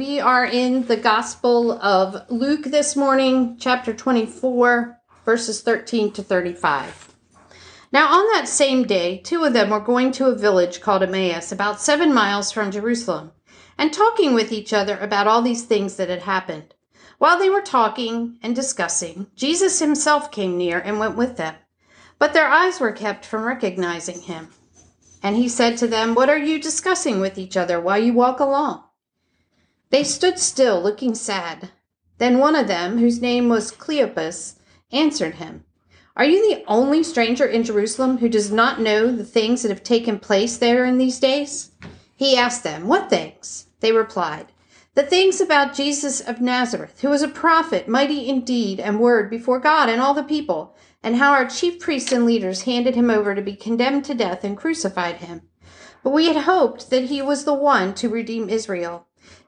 We are in the Gospel of Luke this morning, chapter 24, verses 13 to 35. Now, on that same day, two of them were going to a village called Emmaus, about seven miles from Jerusalem, and talking with each other about all these things that had happened. While they were talking and discussing, Jesus himself came near and went with them. But their eyes were kept from recognizing him. And he said to them, What are you discussing with each other while you walk along? They stood still, looking sad. Then one of them, whose name was Cleopas, answered him, Are you the only stranger in Jerusalem who does not know the things that have taken place there in these days? He asked them, What things? They replied, The things about Jesus of Nazareth, who was a prophet, mighty in deed and word before God and all the people, and how our chief priests and leaders handed him over to be condemned to death and crucified him. But we had hoped that he was the one to redeem Israel.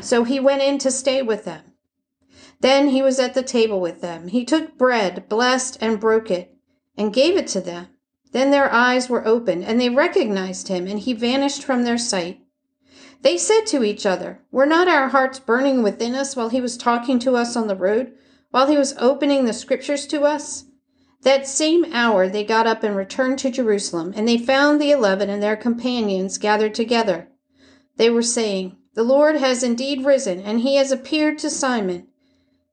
So he went in to stay with them. Then he was at the table with them. He took bread, blessed, and broke it, and gave it to them. Then their eyes were opened, and they recognized him, and he vanished from their sight. They said to each other, Were not our hearts burning within us while he was talking to us on the road, while he was opening the scriptures to us? That same hour they got up and returned to Jerusalem, and they found the eleven and their companions gathered together. They were saying, the Lord has indeed risen, and he has appeared to Simon.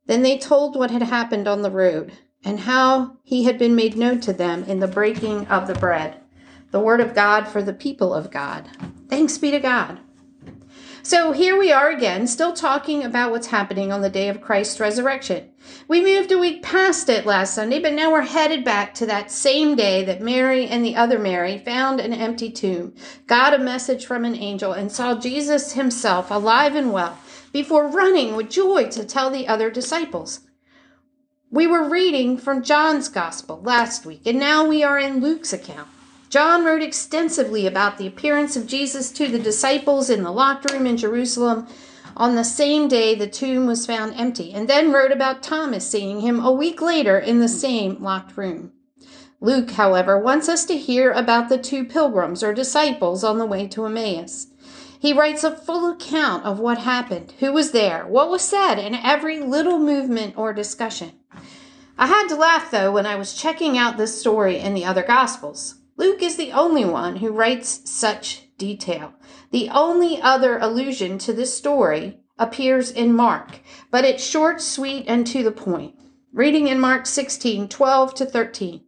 Then they told what had happened on the road, and how he had been made known to them in the breaking of the bread. The word of God for the people of God. Thanks be to God. So here we are again, still talking about what's happening on the day of Christ's resurrection. We moved a week past it last Sunday, but now we're headed back to that same day that Mary and the other Mary found an empty tomb, got a message from an angel, and saw Jesus himself alive and well before running with joy to tell the other disciples. We were reading from John's Gospel last week, and now we are in Luke's account. John wrote extensively about the appearance of Jesus to the disciples in the locked room in Jerusalem on the same day the tomb was found empty, and then wrote about Thomas seeing him a week later in the same locked room. Luke, however, wants us to hear about the two pilgrims or disciples on the way to Emmaus. He writes a full account of what happened, who was there, what was said, and every little movement or discussion. I had to laugh, though, when I was checking out this story in the other Gospels. Luke is the only one who writes such detail. The only other allusion to this story appears in Mark, but it's short, sweet, and to the point. Reading in Mark 16 12 to 13.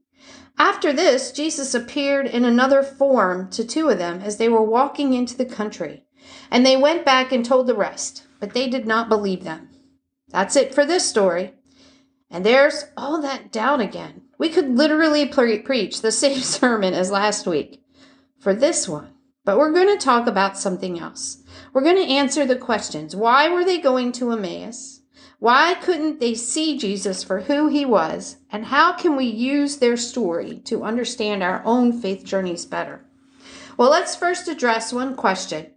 After this, Jesus appeared in another form to two of them as they were walking into the country. And they went back and told the rest, but they did not believe them. That's it for this story. And there's all that doubt again. We could literally pre- preach the same sermon as last week for this one, but we're going to talk about something else. We're going to answer the questions. Why were they going to Emmaus? Why couldn't they see Jesus for who he was? And how can we use their story to understand our own faith journeys better? Well, let's first address one question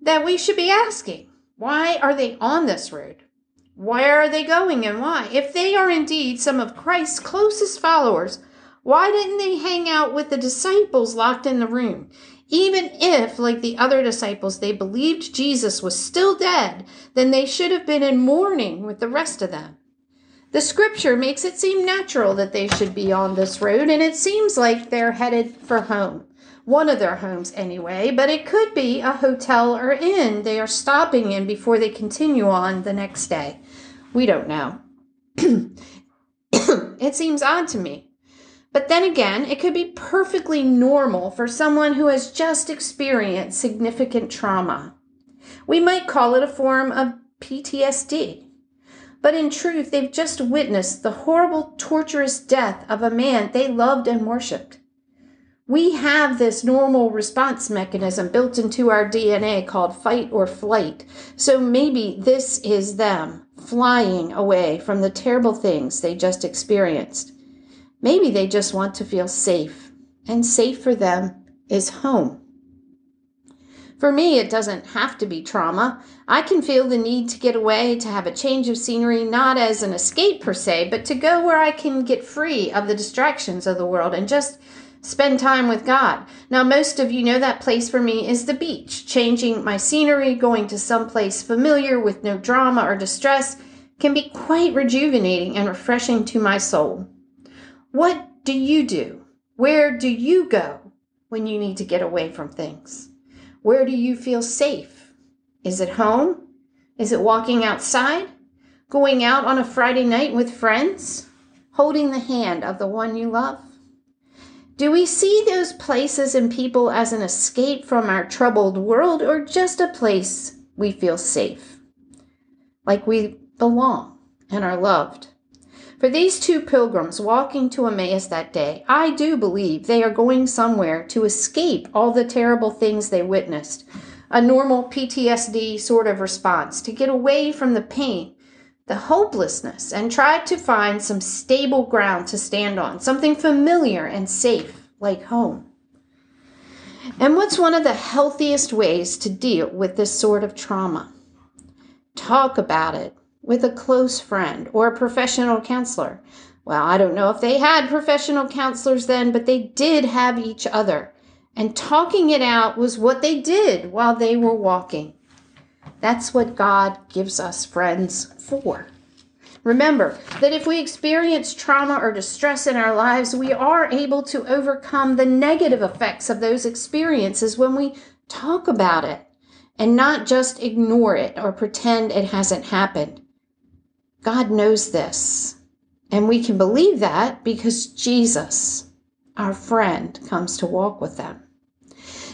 that we should be asking. Why are they on this road? Where are they going and why? If they are indeed some of Christ's closest followers, why didn't they hang out with the disciples locked in the room? Even if, like the other disciples, they believed Jesus was still dead, then they should have been in mourning with the rest of them. The scripture makes it seem natural that they should be on this road, and it seems like they're headed for home. One of their homes, anyway, but it could be a hotel or inn they are stopping in before they continue on the next day. We don't know. it seems odd to me. But then again, it could be perfectly normal for someone who has just experienced significant trauma. We might call it a form of PTSD. But in truth, they've just witnessed the horrible, torturous death of a man they loved and worshiped. We have this normal response mechanism built into our DNA called fight or flight. So maybe this is them flying away from the terrible things they just experienced. Maybe they just want to feel safe, and safe for them is home. For me, it doesn't have to be trauma. I can feel the need to get away, to have a change of scenery, not as an escape per se, but to go where I can get free of the distractions of the world and just spend time with God. Now, most of you know that place for me is the beach. Changing my scenery, going to some place familiar with no drama or distress can be quite rejuvenating and refreshing to my soul. What do you do? Where do you go when you need to get away from things? Where do you feel safe? Is it home? Is it walking outside? Going out on a Friday night with friends? Holding the hand of the one you love? Do we see those places and people as an escape from our troubled world or just a place we feel safe? Like we belong and are loved? For these two pilgrims walking to Emmaus that day, I do believe they are going somewhere to escape all the terrible things they witnessed. A normal PTSD sort of response, to get away from the pain, the hopelessness, and try to find some stable ground to stand on, something familiar and safe, like home. And what's one of the healthiest ways to deal with this sort of trauma? Talk about it with a close friend or a professional counselor. Well, I don't know if they had professional counselors then, but they did have each other. And talking it out was what they did while they were walking. That's what God gives us friends for. Remember that if we experience trauma or distress in our lives, we are able to overcome the negative effects of those experiences when we talk about it and not just ignore it or pretend it hasn't happened. God knows this. And we can believe that because Jesus, our friend, comes to walk with them.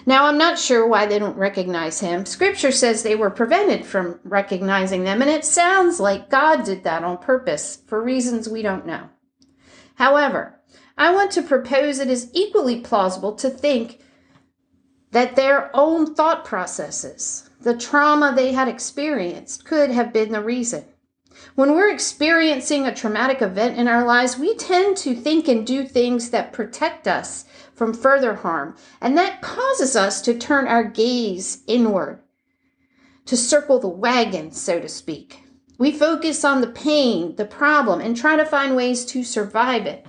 Now, I'm not sure why they don't recognize him. Scripture says they were prevented from recognizing them, and it sounds like God did that on purpose for reasons we don't know. However, I want to propose it is equally plausible to think that their own thought processes, the trauma they had experienced, could have been the reason. When we're experiencing a traumatic event in our lives, we tend to think and do things that protect us from further harm, and that causes us to turn our gaze inward, to circle the wagon, so to speak. We focus on the pain, the problem, and try to find ways to survive it.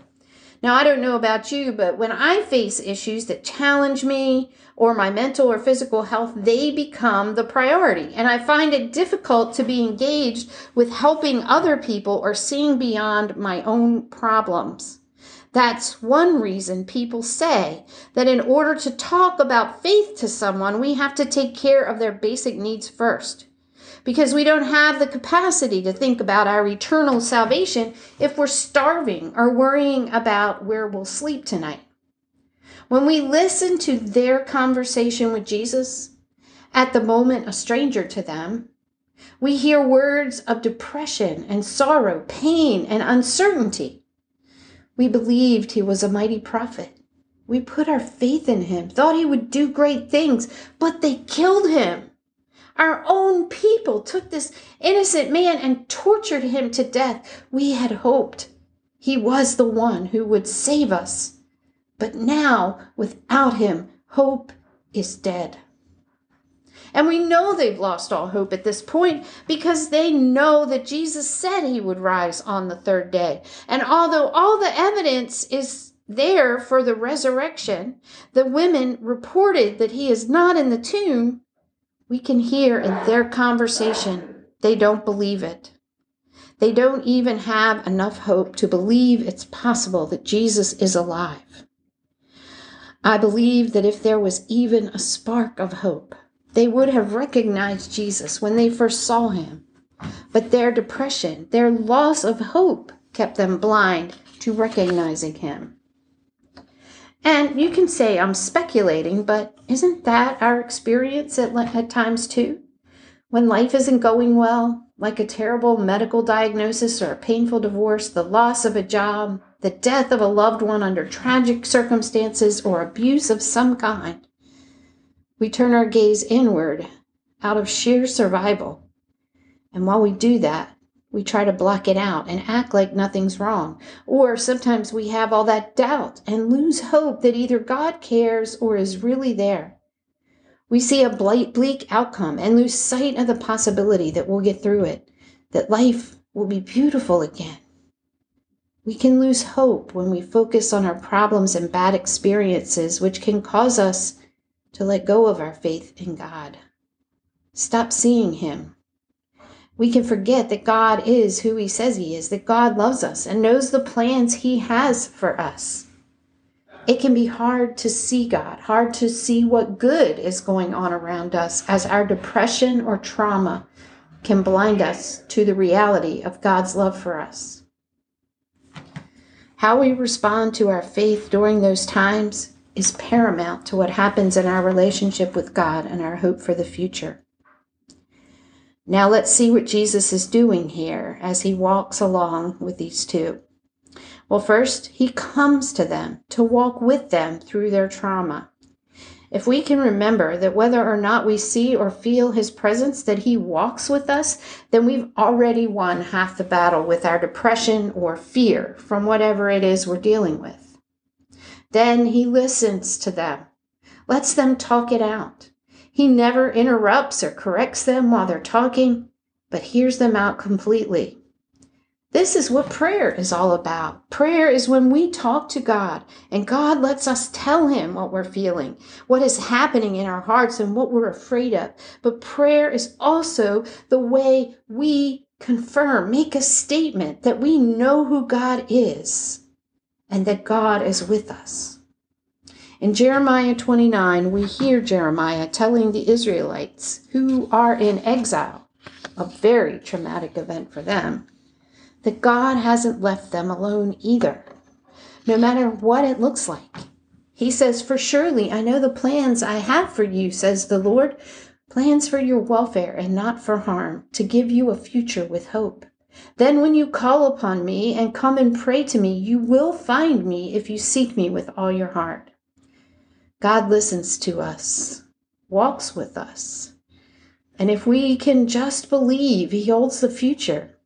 Now, I don't know about you, but when I face issues that challenge me or my mental or physical health, they become the priority. And I find it difficult to be engaged with helping other people or seeing beyond my own problems. That's one reason people say that in order to talk about faith to someone, we have to take care of their basic needs first because we don't have the capacity to think about our eternal salvation if we're starving or worrying about where we'll sleep tonight. When we listen to their conversation with Jesus, at the moment a stranger to them, we hear words of depression and sorrow, pain and uncertainty. We believed he was a mighty prophet. We put our faith in him, thought he would do great things, but they killed him. Our own people took this innocent man and tortured him to death. We had hoped he was the one who would save us. But now, without him, hope is dead. And we know they've lost all hope at this point because they know that Jesus said he would rise on the third day. And although all the evidence is there for the resurrection, the women reported that he is not in the tomb, we can hear in their conversation they don't believe it. They don't even have enough hope to believe it's possible that Jesus is alive. I believe that if there was even a spark of hope, they would have recognized Jesus when they first saw him. But their depression, their loss of hope, kept them blind to recognizing him. And you can say I'm speculating, but isn't that our experience at, at times too? When life isn't going well, like a terrible medical diagnosis or a painful divorce, the loss of a job, the death of a loved one under tragic circumstances, or abuse of some kind, we turn our gaze inward out of sheer survival. And while we do that, we try to block it out and act like nothing's wrong. Or sometimes we have all that doubt and lose hope that either God cares or is really there. We see a bleak outcome and lose sight of the possibility that we'll get through it, that life will be beautiful again. We can lose hope when we focus on our problems and bad experiences, which can cause us to let go of our faith in God. Stop seeing Him. We can forget that God is who He says He is, that God loves us and knows the plans He has for us. It can be hard to see God, hard to see what good is going on around us as our depression or trauma can blind us to the reality of God's love for us. How we respond to our faith during those times is paramount to what happens in our relationship with God and our hope for the future. Now let's see what Jesus is doing here as he walks along with these two. Well, first, he comes to them to walk with them through their trauma. If we can remember that whether or not we see or feel his presence, that he walks with us, then we've already won half the battle with our depression or fear from whatever it is we're dealing with. Then he listens to them, lets them talk it out. He never interrupts or corrects them while they're talking, but hears them out completely. This is what prayer is all about. Prayer is when we talk to God and God lets us tell Him what we're feeling, what is happening in our hearts, and what we're afraid of. But prayer is also the way we confirm, make a statement that we know who God is and that God is with us. In Jeremiah 29, we hear Jeremiah telling the Israelites who are in exile, a very traumatic event for them that God hasn't left them alone either, no matter what it looks like. He says, For surely I know the plans I have for you, says the Lord, plans for your welfare and not for harm, to give you a future with hope. Then, when you call upon me and come and pray to me, you will find me if you seek me with all your heart. God listens to us, walks with us. And if we can just believe He holds the future,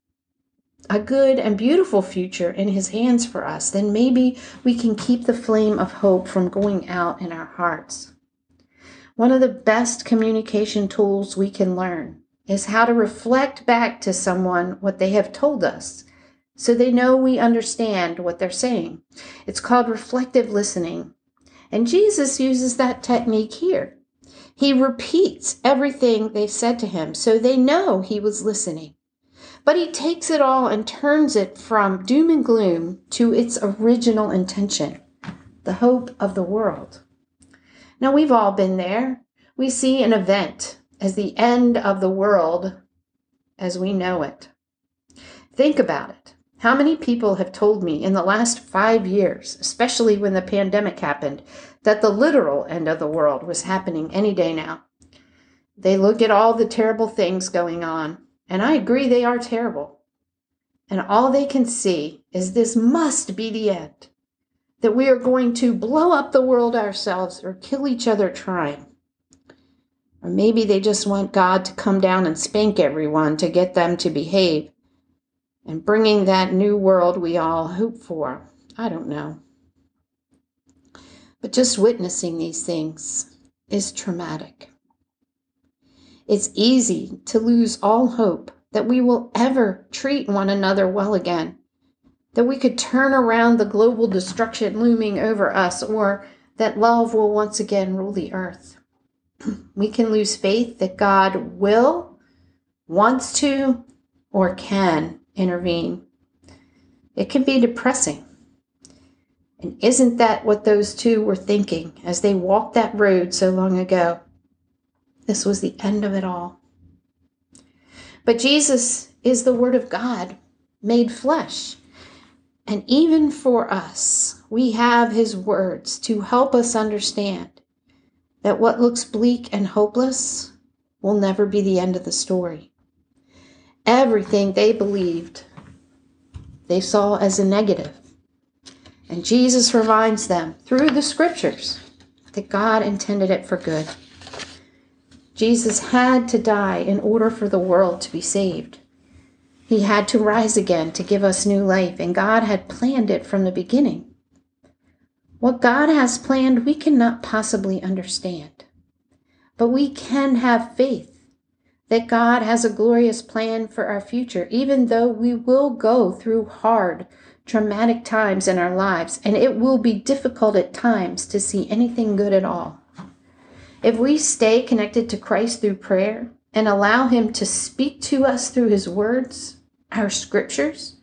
a good and beautiful future in His hands for us, then maybe we can keep the flame of hope from going out in our hearts. One of the best communication tools we can learn is how to reflect back to someone what they have told us so they know we understand what they're saying. It's called reflective listening. And Jesus uses that technique here. He repeats everything they said to him so they know he was listening. But he takes it all and turns it from doom and gloom to its original intention the hope of the world. Now, we've all been there. We see an event as the end of the world as we know it. Think about it. How many people have told me in the last five years, especially when the pandemic happened, that the literal end of the world was happening any day now? They look at all the terrible things going on and I agree they are terrible. And all they can see is this must be the end. That we are going to blow up the world ourselves or kill each other trying. Or maybe they just want God to come down and spank everyone to get them to behave and bringing that new world we all hope for. I don't know. But just witnessing these things is traumatic. It's easy to lose all hope that we will ever treat one another well again, that we could turn around the global destruction looming over us, or that love will once again rule the earth. We can lose faith that God will, wants to, or can intervene. It can be depressing. And isn't that what those two were thinking as they walked that road so long ago? This was the end of it all. But Jesus is the Word of God made flesh. And even for us, we have His words to help us understand that what looks bleak and hopeless will never be the end of the story. Everything they believed, they saw as a negative. And Jesus reminds them through the scriptures that God intended it for good. Jesus had to die in order for the world to be saved. He had to rise again to give us new life, and God had planned it from the beginning. What God has planned, we cannot possibly understand. But we can have faith that God has a glorious plan for our future, even though we will go through hard, traumatic times in our lives, and it will be difficult at times to see anything good at all. If we stay connected to Christ through prayer and allow Him to speak to us through His words, our scriptures,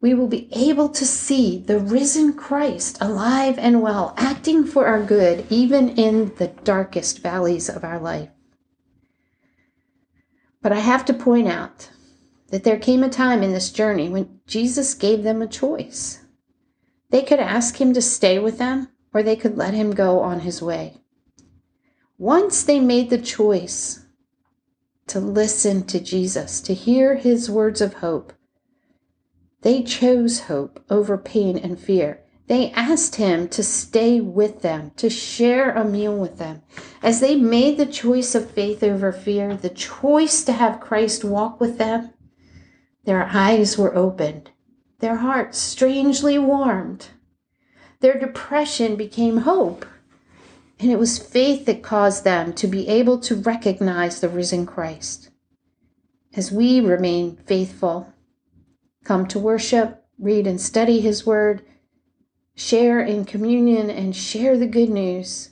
we will be able to see the risen Christ alive and well, acting for our good, even in the darkest valleys of our life. But I have to point out that there came a time in this journey when Jesus gave them a choice. They could ask him to stay with them, or they could let him go on his way. Once they made the choice to listen to Jesus, to hear his words of hope, they chose hope over pain and fear. They asked him to stay with them, to share a meal with them. As they made the choice of faith over fear, the choice to have Christ walk with them, their eyes were opened, their hearts strangely warmed. Their depression became hope. And it was faith that caused them to be able to recognize the risen Christ. As we remain faithful, come to worship, read and study His Word, share in communion, and share the good news,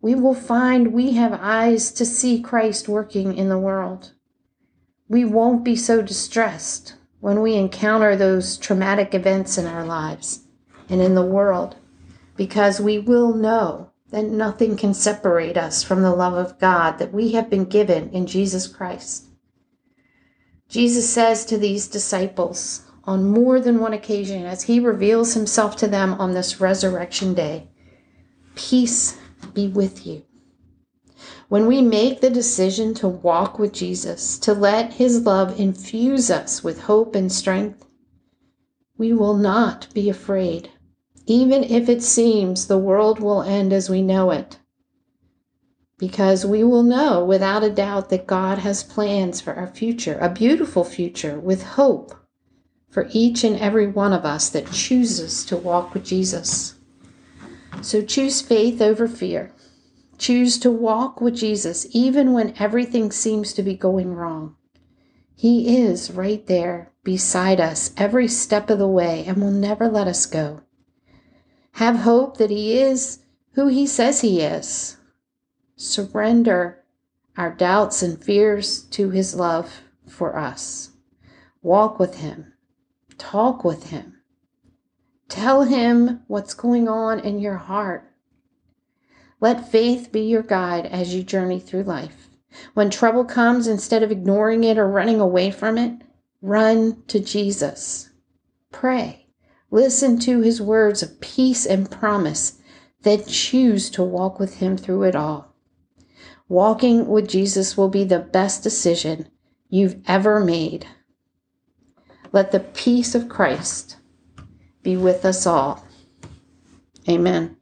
we will find we have eyes to see Christ working in the world. We won't be so distressed when we encounter those traumatic events in our lives and in the world because we will know that nothing can separate us from the love of God that we have been given in Jesus Christ. Jesus says to these disciples on more than one occasion as he reveals himself to them on this resurrection day Peace be with you. When we make the decision to walk with Jesus, to let his love infuse us with hope and strength, we will not be afraid even if it seems the world will end as we know it. Because we will know without a doubt that God has plans for our future, a beautiful future with hope for each and every one of us that chooses to walk with Jesus. So choose faith over fear. Choose to walk with Jesus even when everything seems to be going wrong. He is right there beside us every step of the way and will never let us go. Have hope that He is who He says He is. Surrender our doubts and fears to His love for us. Walk with Him. Talk with Him. Tell Him what's going on in your heart. Let faith be your guide as you journey through life. When trouble comes, instead of ignoring it or running away from it, run to Jesus. Pray. Listen to his words of peace and promise, then choose to walk with him through it all. Walking with Jesus will be the best decision you've ever made. Let the peace of Christ be with us all. Amen.